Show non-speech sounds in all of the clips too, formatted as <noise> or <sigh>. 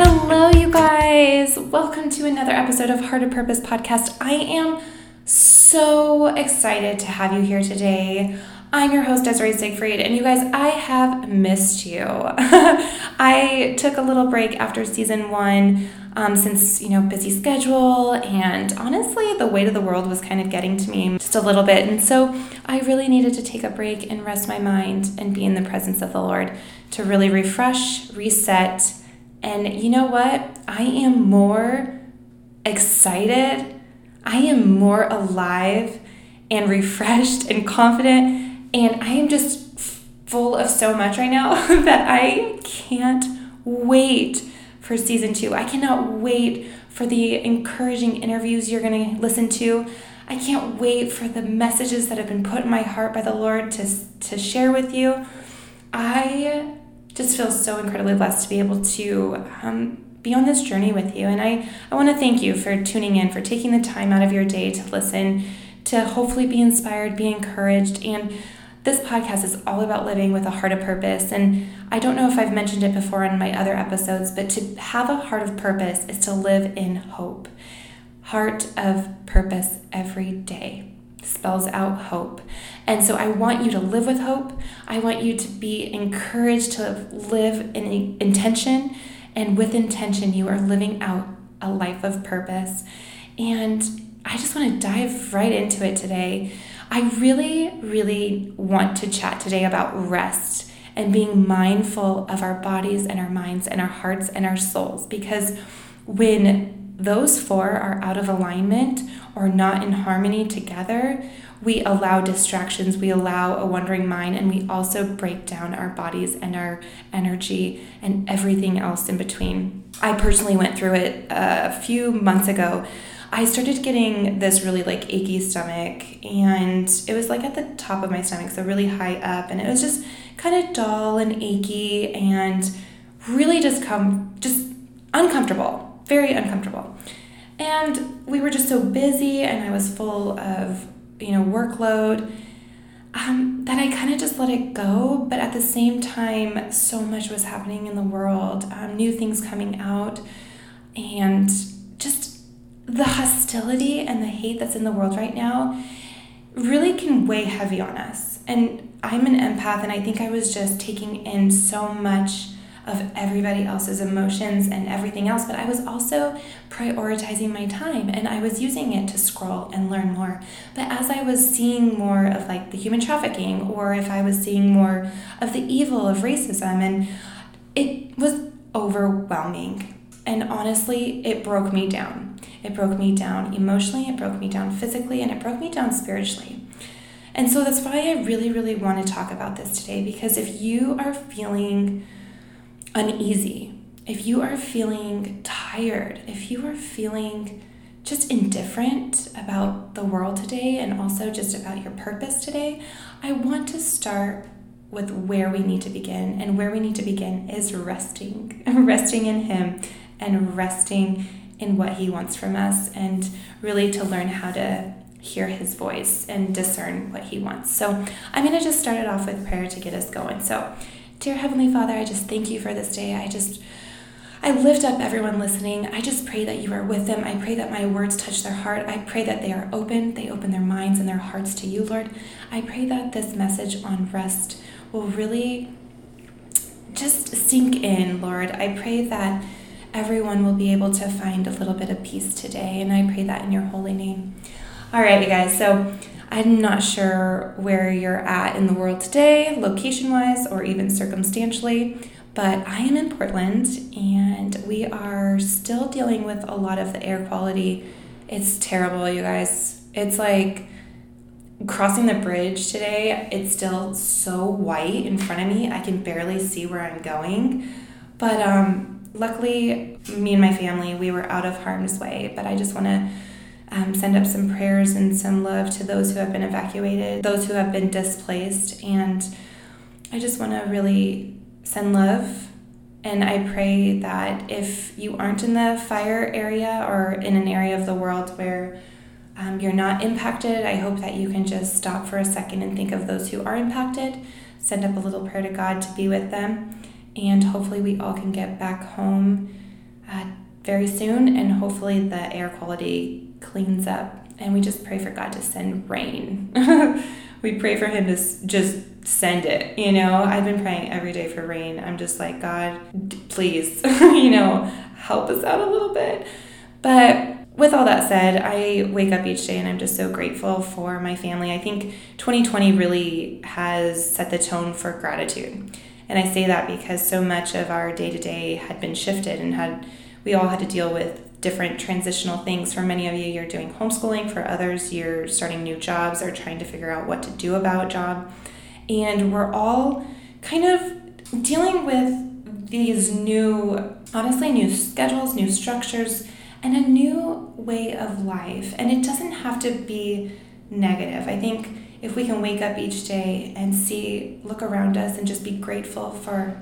Hello, you guys. Welcome to another episode of Heart of Purpose podcast. I am so excited to have you here today. I'm your host, Desiree Siegfried, and you guys, I have missed you. <laughs> I took a little break after season one um, since, you know, busy schedule, and honestly, the weight of the world was kind of getting to me just a little bit. And so I really needed to take a break and rest my mind and be in the presence of the Lord to really refresh, reset, and you know what? I am more excited, I am more alive and refreshed and confident and I am just full of so much right now <laughs> that I can't wait for season two. I cannot wait for the encouraging interviews you're going to listen to. I can't wait for the messages that have been put in my heart by the Lord to, to share with you. I just feel so incredibly blessed to be able to um, be on this journey with you. And I, I want to thank you for tuning in, for taking the time out of your day to listen, to hopefully be inspired, be encouraged, and this podcast is all about living with a heart of purpose. And I don't know if I've mentioned it before in my other episodes, but to have a heart of purpose is to live in hope. Heart of purpose every day spells out hope. And so I want you to live with hope. I want you to be encouraged to live in intention. And with intention, you are living out a life of purpose. And I just want to dive right into it today. I really, really want to chat today about rest and being mindful of our bodies and our minds and our hearts and our souls because when those four are out of alignment or not in harmony together, we allow distractions, we allow a wandering mind, and we also break down our bodies and our energy and everything else in between. I personally went through it a few months ago I started getting this really like achy stomach, and it was like at the top of my stomach, so really high up, and it was just kind of dull and achy and really just come just uncomfortable, very uncomfortable. And we were just so busy, and I was full of you know workload. Um, that I kind of just let it go, but at the same time, so much was happening in the world, um, new things coming out, and just the hostility and the hate that's in the world right now really can weigh heavy on us. And I'm an empath, and I think I was just taking in so much of everybody else's emotions and everything else, but I was also prioritizing my time and I was using it to scroll and learn more. But as I was seeing more of like the human trafficking, or if I was seeing more of the evil of racism, and it was overwhelming. And honestly, it broke me down. It broke me down emotionally, it broke me down physically, and it broke me down spiritually. And so that's why I really, really want to talk about this today because if you are feeling uneasy, if you are feeling tired, if you are feeling just indifferent about the world today and also just about your purpose today, I want to start with where we need to begin. And where we need to begin is resting, <laughs> resting in Him and resting in what He wants from us, and really to learn how to hear His voice and discern what He wants. So, I'm going to just start it off with prayer to get us going. So, Dear Heavenly Father, I just thank you for this day. I just I lift up everyone listening. I just pray that you are with them. I pray that my words touch their heart. I pray that they are open. They open their minds and their hearts to you, Lord. I pray that this message on rest will really just sink in, Lord. I pray that everyone will be able to find a little bit of peace today. And I pray that in your holy name. All right, you guys. So I'm not sure where you're at in the world today, location wise or even circumstantially, but I am in Portland and we are still dealing with a lot of the air quality. It's terrible, you guys. It's like crossing the bridge today, it's still so white in front of me. I can barely see where I'm going. But um luckily, me and my family, we were out of harm's way. But I just want to um, send up some prayers and some love to those who have been evacuated, those who have been displaced. And I just want to really send love. And I pray that if you aren't in the fire area or in an area of the world where um, you're not impacted, I hope that you can just stop for a second and think of those who are impacted. Send up a little prayer to God to be with them and hopefully we all can get back home very soon, and hopefully the air quality cleans up. And we just pray for God to send rain. <laughs> we pray for Him to just send it. You know, I've been praying every day for rain. I'm just like, God, please, <laughs> you know, help us out a little bit. But with all that said, I wake up each day and I'm just so grateful for my family. I think 2020 really has set the tone for gratitude. And I say that because so much of our day to day had been shifted and had we all had to deal with different transitional things. For many of you, you're doing homeschooling. For others, you're starting new jobs or trying to figure out what to do about job. And we're all kind of dealing with these new, honestly, new schedules, new structures and a new way of life. And it doesn't have to be negative. I think if we can wake up each day and see, look around us, and just be grateful for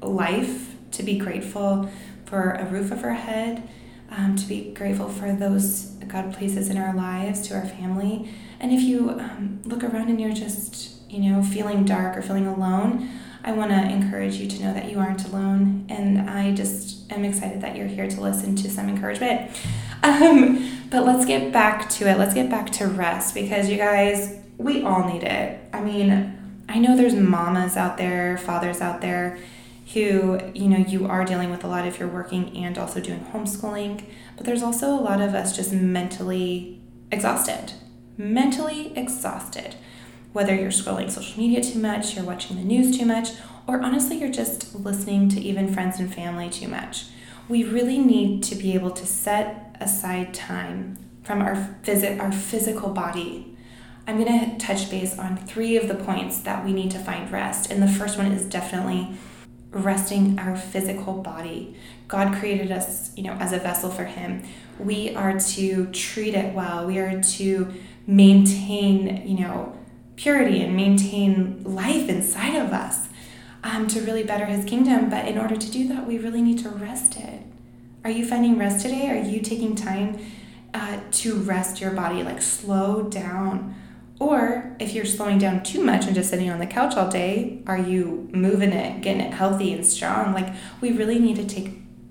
life, to be grateful for a roof over our head, um, to be grateful for those God places in our lives, to our family. And if you um, look around and you're just, you know, feeling dark or feeling alone, I want to encourage you to know that you aren't alone. And I just am excited that you're here to listen to some encouragement. <laughs> Um, but let's get back to it. Let's get back to rest because you guys, we all need it. I mean, I know there's mamas out there, fathers out there who, you know, you are dealing with a lot if you're working and also doing homeschooling, but there's also a lot of us just mentally exhausted. Mentally exhausted whether you're scrolling social media too much, you're watching the news too much, or honestly, you're just listening to even friends and family too much. We really need to be able to set aside time from our visit our physical body. I'm going to touch base on three of the points that we need to find rest. And the first one is definitely resting our physical body. God created us, you know, as a vessel for him. We are to treat it well. We are to maintain, you know, purity and maintain life inside of us um, to really better his kingdom. But in order to do that, we really need to rest it. Are you finding rest today? Are you taking time uh, to rest your body? Like slow down. Or if you're slowing down too much and just sitting on the couch all day, are you moving it, getting it healthy and strong? Like we really need to take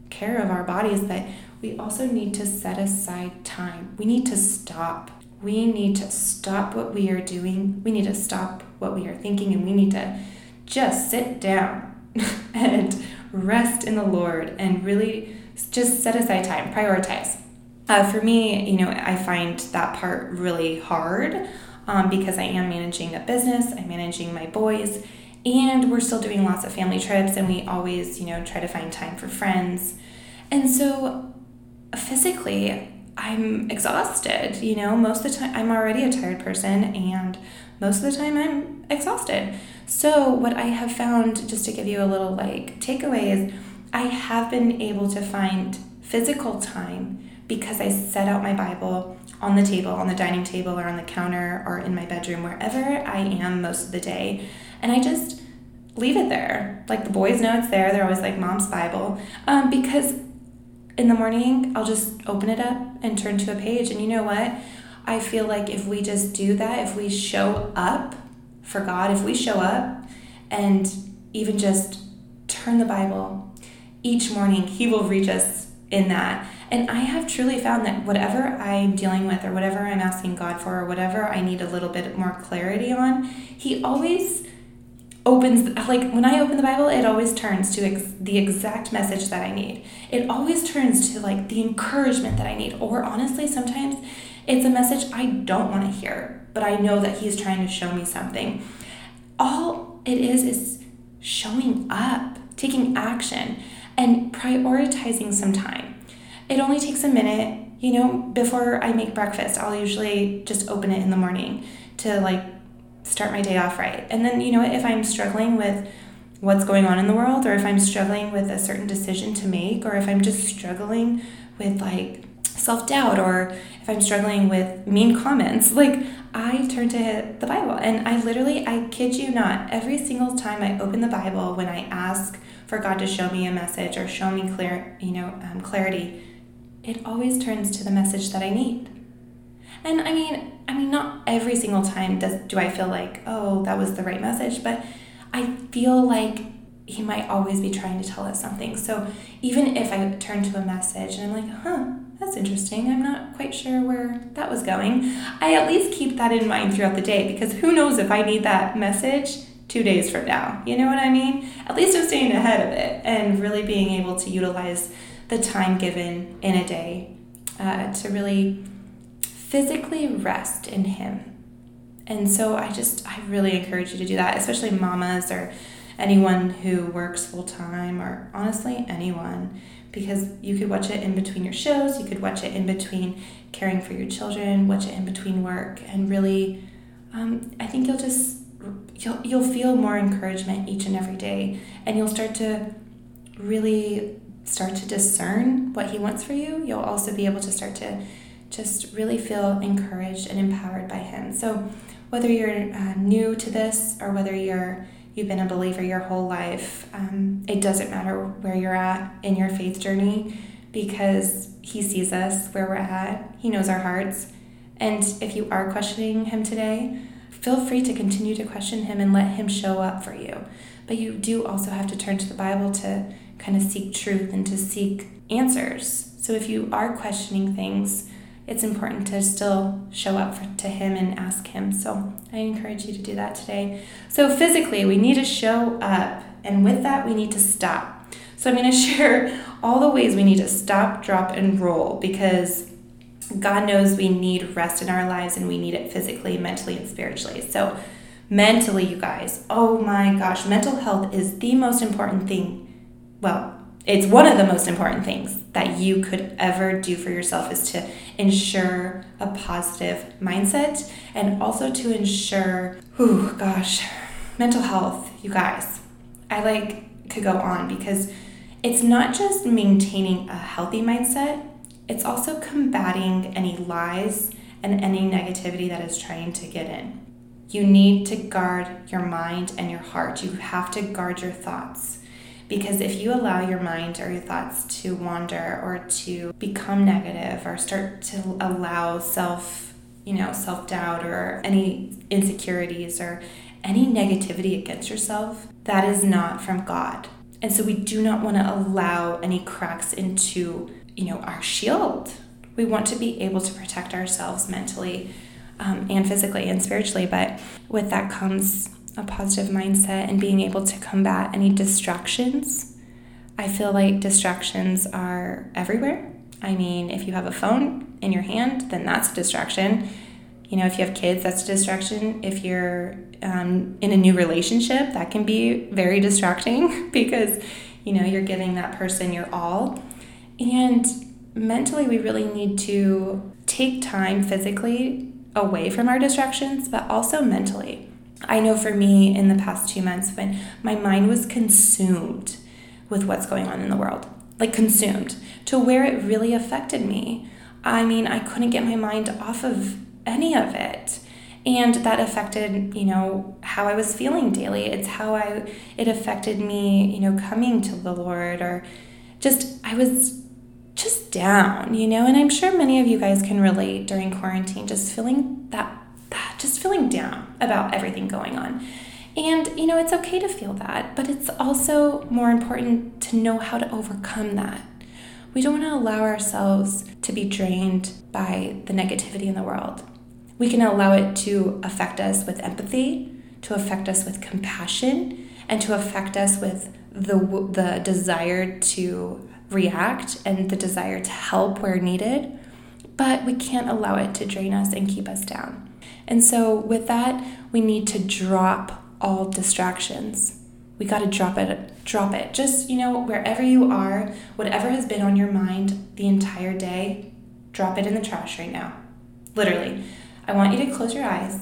care of our bodies, but we also need to set aside time. We need to stop we need to stop what we are doing. We need to stop what we are thinking, and we need to just sit down <laughs> and rest in the Lord and really just set aside time, prioritize. Uh, for me, you know, I find that part really hard um, because I am managing a business, I'm managing my boys, and we're still doing lots of family trips, and we always, you know, try to find time for friends. And so, physically, I'm exhausted. You know, most of the time I'm already a tired person, and most of the time I'm exhausted. So, what I have found, just to give you a little like takeaway, is I have been able to find physical time because I set out my Bible on the table, on the dining table, or on the counter, or in my bedroom, wherever I am most of the day. And I just leave it there. Like the boys know it's there. They're always like, Mom's Bible. Um, because in the morning, I'll just open it up and turn to a page. And you know what? I feel like if we just do that, if we show up for God, if we show up and even just turn the Bible each morning, He will reach us in that. And I have truly found that whatever I'm dealing with, or whatever I'm asking God for, or whatever I need a little bit more clarity on, He always opens like when i open the bible it always turns to ex- the exact message that i need. It always turns to like the encouragement that i need. Or honestly sometimes it's a message i don't want to hear but i know that he's trying to show me something. All it is is showing up taking action and prioritizing some time it only takes a minute you know before i make breakfast i'll usually just open it in the morning to like start my day off right. And then, you know, if I'm struggling with what's going on in the world, or if I'm struggling with a certain decision to make, or if I'm just struggling with like self doubt, or if I'm struggling with mean comments, <laughs> like I turn to the Bible. And I literally, I kid you not, every single time I open the Bible, when I ask for God to show me a message or show me clear, you know, um, clarity, it always turns to the message that I need. And I mean, I mean, not every single time does do I feel like, oh, that was the right message, but I feel like he might always be trying to tell us something. So even if I turn to a message and I'm like, huh, that's interesting, I'm not quite sure where that was going, I at least keep that in mind throughout the day because who knows if I need that message two days from now. You know what I mean? At least I'm staying ahead of it and really being able to utilize the time given in a day uh, to really physically rest in Him. And so I just, I really encourage you to do that, especially mamas or anyone who works full time or honestly anyone because you could watch it in between your shows, you could watch it in between caring for your children, watch it in between work, and really, um, I think you'll just you'll you'll feel more encouragement each and every day, and you'll start to really start to discern what He wants for you. You'll also be able to start to just really feel encouraged and empowered by Him. So, whether you're uh, new to this or whether you're you've been a believer your whole life. Um, it doesn't matter where you're at in your faith journey because He sees us where we're at, He knows our hearts. And if you are questioning Him today, feel free to continue to question Him and let Him show up for you. But you do also have to turn to the Bible to kind of seek truth and to seek answers. So if you are questioning things, it's important to still show up for, to Him and ask Him. So I encourage you to do that today. So, physically, we need to show up, and with that, we need to stop. So, I'm going <laughs> to share all the ways we need to stop, drop, and roll because God knows we need rest in our lives and we need it physically, mentally, and spiritually. So, mentally, you guys, oh my gosh, mental health is the most important thing. Well, it's one of the most important things that you could ever do for yourself is to ensure a positive mindset and also to ensure oh gosh mental health you guys. I like could go on because it's not just maintaining a healthy mindset it's also combating any lies and any negativity that is trying to get in. You need to guard your mind and your heart. You have to guard your thoughts because if you allow your mind or your thoughts to wander or to become negative or start to allow self, you know, self doubt or any insecurities or any negativity against yourself, that is not from God. And so we do not want to allow any cracks into, you know, our shield. We want to be able to protect ourselves mentally um, and physically and spiritually, but with that comes a positive mindset and being able to combat any distractions. I feel like distractions are everywhere. I mean, if you have a phone in your hand, then that's a distraction. You know, if you have kids, that's a distraction. If you're um, in a new relationship, that can be very distracting <laughs> because, you know, you're giving that person your all. And mentally, we really need to take time physically away from our distractions, but also mentally. I know for me in the past two months when my mind was consumed with what's going on in the world, like consumed to where it really affected me. I mean, I couldn't get my mind off of any of it. And that affected, you know, how I was feeling daily. It's how I it affected me, you know, coming to the Lord or just I was just down, you know, and I'm sure many of you guys can relate during quarantine, just feeling that just feeling down about everything going on. And, you know, it's okay to feel that, but it's also more important to know how to overcome that. We don't want to allow ourselves to be drained by the negativity in the world. We can allow it to affect us with empathy, to affect us with compassion, and to affect us with the, the desire to react and the desire to help where needed. But we can't allow it to drain us and keep us down. And so, with that, we need to drop all distractions. We got to drop it, drop it. Just, you know, wherever you are, whatever has been on your mind the entire day, drop it in the trash right now. Literally. I want you to close your eyes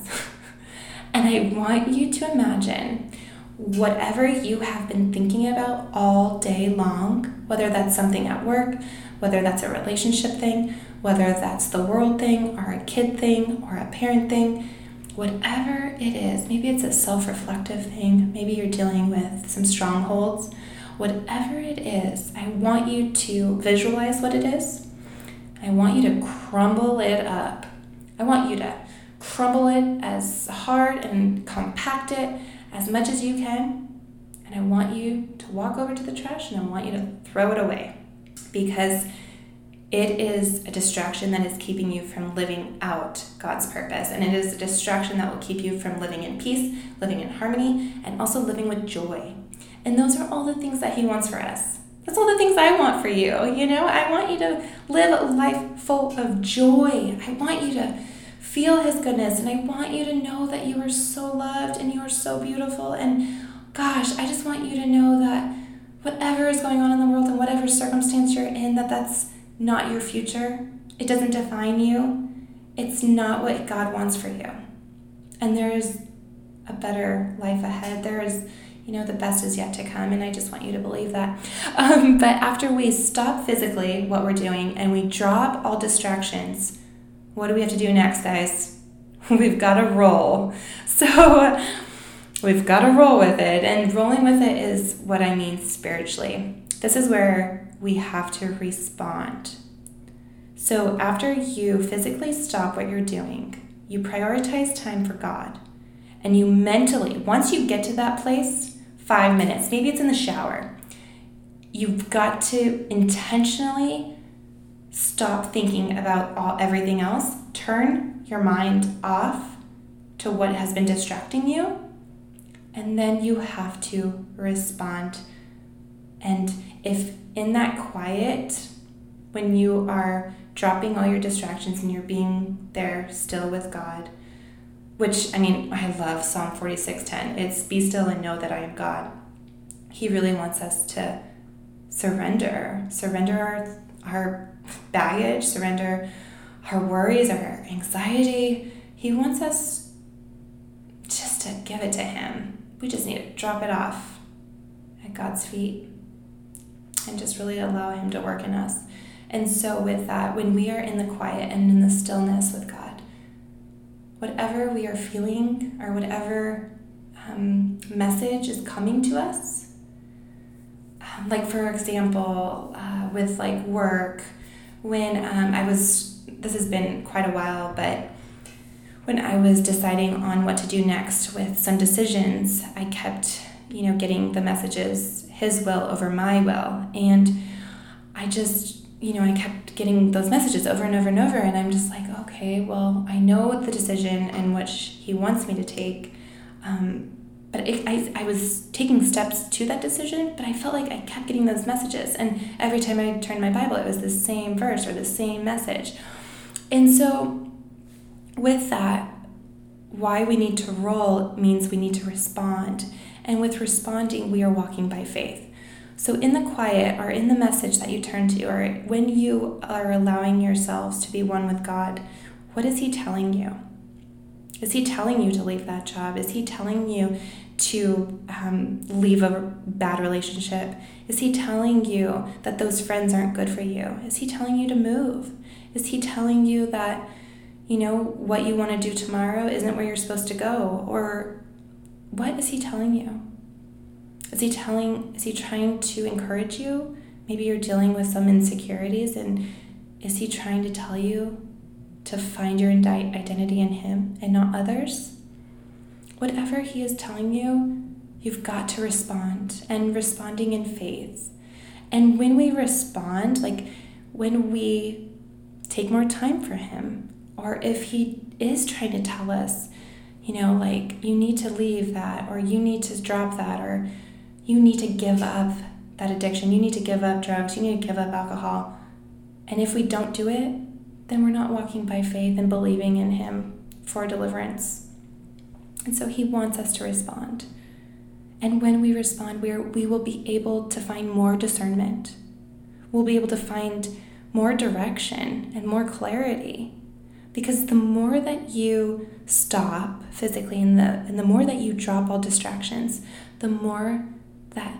<laughs> and I want you to imagine whatever you have been thinking about all day long, whether that's something at work, whether that's a relationship thing, whether that's the world thing or a kid thing or a parent thing, whatever it is, maybe it's a self reflective thing, maybe you're dealing with some strongholds, whatever it is, I want you to visualize what it is. I want you to crumble it up. I want you to crumble it as hard and compact it as much as you can. and I want you to walk over to the trash and I want you to throw it away because it is a distraction that is keeping you from living out God's purpose. And it is a distraction that will keep you from living in peace, living in harmony, and also living with joy. And those are all the things that He wants for us. That's all the things I want for you. You know, I want you to live a life full of joy. I want you to feel His goodness, and I want you to know that you are so loved and you are so beautiful. And gosh, I just want you to know that whatever is going on in the world and whatever circumstance you're in, that that's not your future. It doesn't define you. It's not what God wants for you. And there is a better life ahead. There is, you know, the best is yet to come. And I just want you to believe that. <laughs> Um, but after we stop physically what we're doing and we drop all distractions, what do we have to do next, guys? <laughs> We've got to roll. <laughs> So we've got to roll with it. And rolling with it is what I mean spiritually. This is where we have to respond. So, after you physically stop what you're doing, you prioritize time for God, and you mentally, once you get to that place, five minutes, maybe it's in the shower, you've got to intentionally stop thinking about all, everything else, turn your mind off to what has been distracting you, and then you have to respond. And if in that quiet, when you are dropping all your distractions and you're being there still with God, which I mean, I love Psalm 46:10. It's be still and know that I am God. He really wants us to surrender, surrender our, our baggage, surrender our worries, our anxiety. He wants us just to give it to Him. We just need to drop it off at God's feet and just really allow Him to work in us. And so, with that, when we are in the quiet and in the stillness with God, whatever we are feeling or whatever um, message is coming to us, um, like for example, uh, with like work, when um, I was, this has been quite a while, but when I was deciding on what to do next with some decisions, I kept, you know, getting the messages his will over my will. And I just, you know, I kept getting those messages over and over and over. And I'm just like, okay, well, I know the decision in which he wants me to take. Um, but it, I, I was taking steps to that decision, but I felt like I kept getting those messages. And every time I turned my Bible, it was the same verse or the same message. And so, with that, why we need to roll means we need to respond. And with responding, we are walking by faith. So, in the quiet or in the message that you turn to, or when you are allowing yourselves to be one with God, what is He telling you? Is He telling you to leave that job? Is He telling you to um, leave a bad relationship? Is He telling you that those friends aren't good for you? Is He telling you to move? Is He telling you that, you know, what you want to do tomorrow isn't where you're supposed to go? Or what is he telling you? Is he telling is he trying to encourage you? Maybe you're dealing with some insecurities and is he trying to tell you to find your identity in him and not others? Whatever he is telling you, you've got to respond and responding in faith. And when we respond, like when we take more time for him, or if he is trying to tell us, you know, like you need to leave that, or you need to drop that, or you need to give up that addiction, you need to give up drugs, you need to give up alcohol. And if we don't do it, then we're not walking by faith and believing in Him for deliverance. And so He wants us to respond. And when we respond, we, we will be able to find more discernment. We'll be able to find more direction and more clarity. Because the more that you stop physically and the, and the more that you drop all distractions, the more that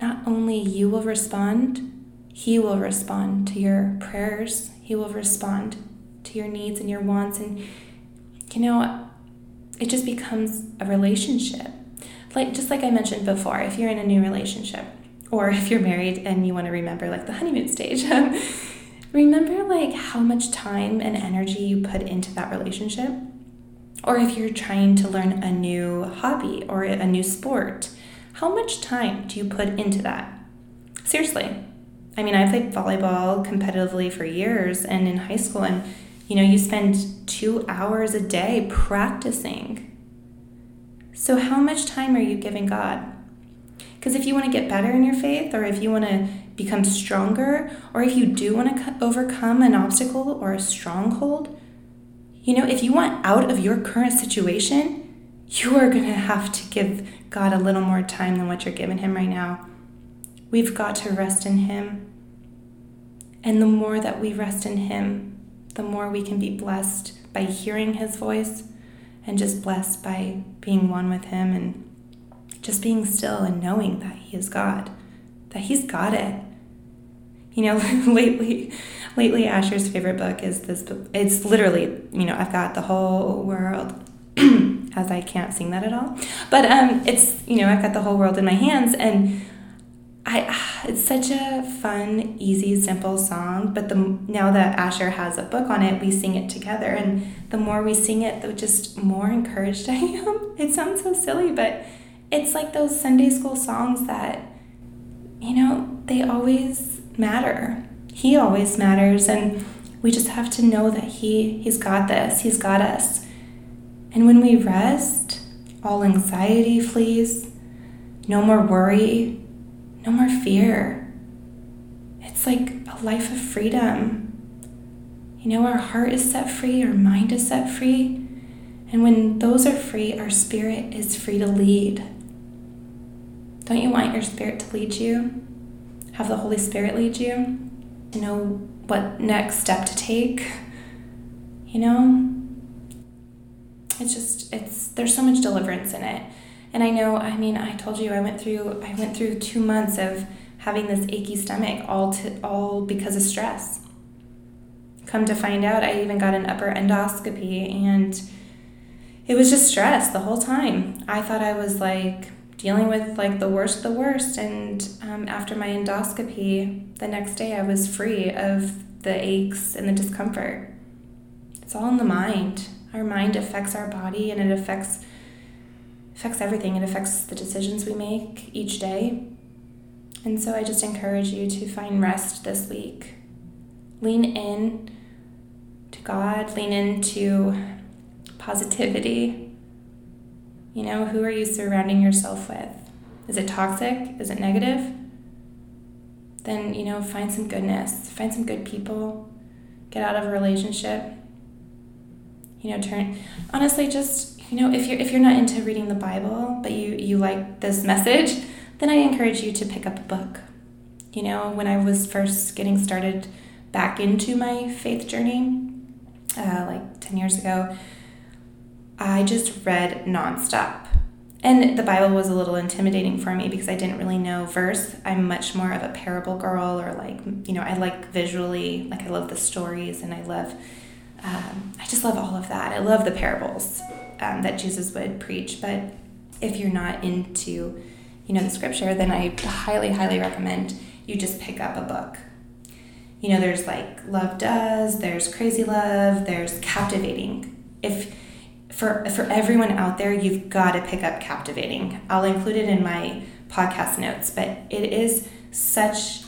not only you will respond, He will respond to your prayers, He will respond to your needs and your wants. And, you know, it just becomes a relationship. Like, just like I mentioned before, if you're in a new relationship, or if you're married and you want to remember like the honeymoon stage, <laughs> um, remember like how much time and energy you put into that relationship or if you're trying to learn a new hobby or a new sport How much time do you put into that? Seriously. I mean, I played volleyball competitively for years and in high school, and you know, you spend two hours a day practicing. So, how much time are you giving God? Because if you want to get better in your faith, or if you want to become stronger, or if you do want to overcome an obstacle or a stronghold, you know, if you want out of your current situation, you are going to have to give God a little more time than what you're giving Him right now. We've got to rest in Him. And the more that we rest in Him, the more we can be blessed by hearing His voice and just blessed by being one with Him and just being still and knowing that He is God, that He's got it. You know, <laughs> lately, lately Asher's favorite book is this book. It's literally, you know, I've got the whole world <clears throat> as I can't sing that at all. But um, it's you know I've got the whole world in my hands, and I <sighs> it's such a fun, easy, simple song. But the now that Asher has a book on it, we sing it together, and the more we sing it, the just more encouraged <laughs> I am. It sounds so silly, but it's like those Sunday school songs that you know they always matter. He always matters, and we just have to know that he he's got this. He's got us and when we rest, all anxiety flees, no more worry, no more fear. It's like a life of freedom. You know, our heart is set free, our mind is set free. And when those are free, our spirit is free to lead. Don't you want your spirit to lead you? Have the Holy Spirit lead you? You know what next step to take? You know, it's just it's there's so much deliverance in it and i know i mean i told you i went through i went through two months of having this achy stomach all to all because of stress come to find out i even got an upper endoscopy and it was just stress the whole time i thought i was like dealing with like the worst the worst and um, after my endoscopy the next day i was free of the aches and the discomfort it's all in the mind our mind affects our body and it affects affects everything. It affects the decisions we make each day. And so I just encourage you to find rest this week. Lean in to God, lean into positivity. You know, who are you surrounding yourself with? Is it toxic? Is it negative? Then, you know, find some goodness, find some good people, get out of a relationship you know turn honestly just you know if you're if you're not into reading the bible but you you like this message then i encourage you to pick up a book you know when i was first getting started back into my faith journey uh, like 10 years ago i just read nonstop and the bible was a little intimidating for me because i didn't really know verse i'm much more of a parable girl or like you know i like visually like i love the stories and i love um, I just love all of that. I love the parables um, that Jesus would preach. But if you're not into, you know, the scripture, then I highly, highly recommend you just pick up a book. You know, there's like Love Does, there's Crazy Love, there's Captivating. If for for everyone out there, you've got to pick up Captivating. I'll include it in my podcast notes, but it is such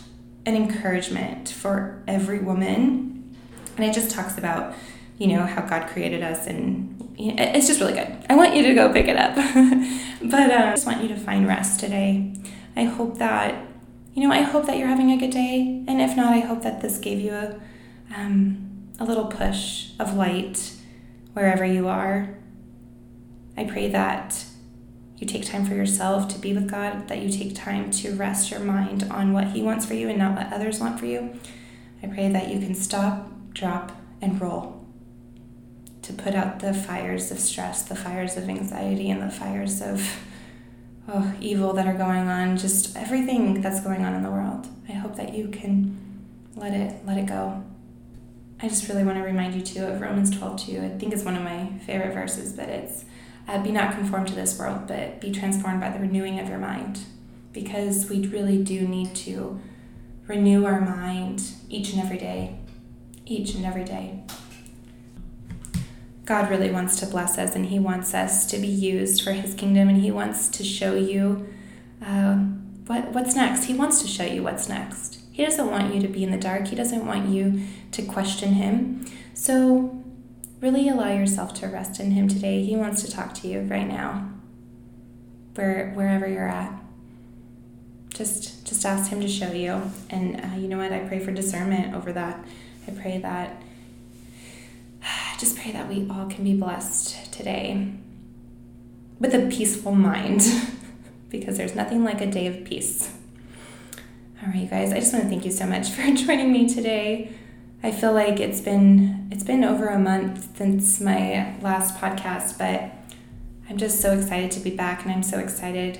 an encouragement for every woman. And it just talks about you know how god created us and you know, it's just really good. I want you to go pick it up. <laughs> But uh, i just want you to find rest today. I hope that you know i hope that you're having a good day. And if not i hope that this gave you a, um, a little push of light wherever you are i pray that you take time for yourself to be with god that you take time to rest your mind on what he wants for you and not what others want for you i pray that you can stop drop, and roll to put out the fires of stress, the fires of anxiety, and the fires of oh, evil that are going on, just everything that's going on in the world. I hope that you can let it let it go. I just really want to remind you too of Romans 12 2. I think it's one of my favorite verses, but it's uh, be not conformed to this world, but be transformed by the renewing of your mind. Because we really do need to renew our mind each and every day each and every day. God really wants to bless us and He wants us to be used for His kingdom and He wants to show you uh, what, what's next. He wants to show you what's next. He doesn't want you to be in the dark, He doesn't want you to question Him. So, really allow yourself to rest in Him today. He wants to talk to you right now, where, wherever you're at. Just, just ask Him to show you. And uh, you know what? I pray for discernment over that. I pray that, <sighs> just pray that we all can be blessed today with a peaceful mind <laughs> because there's nothing like a day of peace. All right, you guys, I just want to thank you so much for <laughs> joining me today. I feel like it's been it's been over a month since my last podcast, but I'm just so excited to be back, and I'm so excited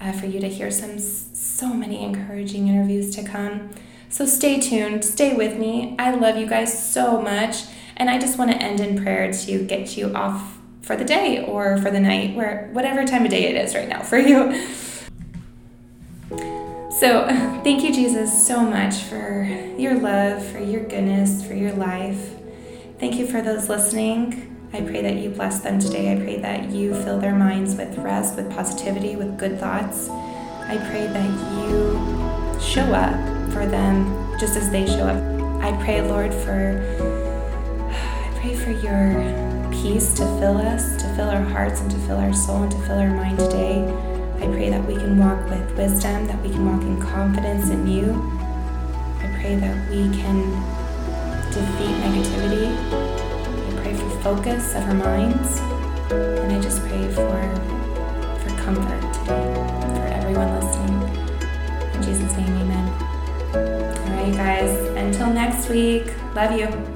uh, for you to hear some so many encouraging interviews to come. So stay tuned, stay with me. I love you guys so much, and I just want to end in prayer to get you off for the day or for the night, where whatever time of day it is right now for you. So, <laughs> thank you, Jesus, so much for your love, for your goodness, for your life. Thank you for those listening. I pray that you bless them today. I pray that you fill their minds with rest, with positivity, with good thoughts. I pray that you show up for them just as they show up. I pray, Lord, for <sighs> I pray for your peace to fill us, to fill our hearts and to fill our soul and to fill our mind today. I pray that we can walk with wisdom, that we can walk in confidence in you. I pray that we can defeat negativity. I pray for focus of our minds. And I just pray for, for comfort today for everyone listening. In Jesus' name, amen. All right, guys. Until next week, love you.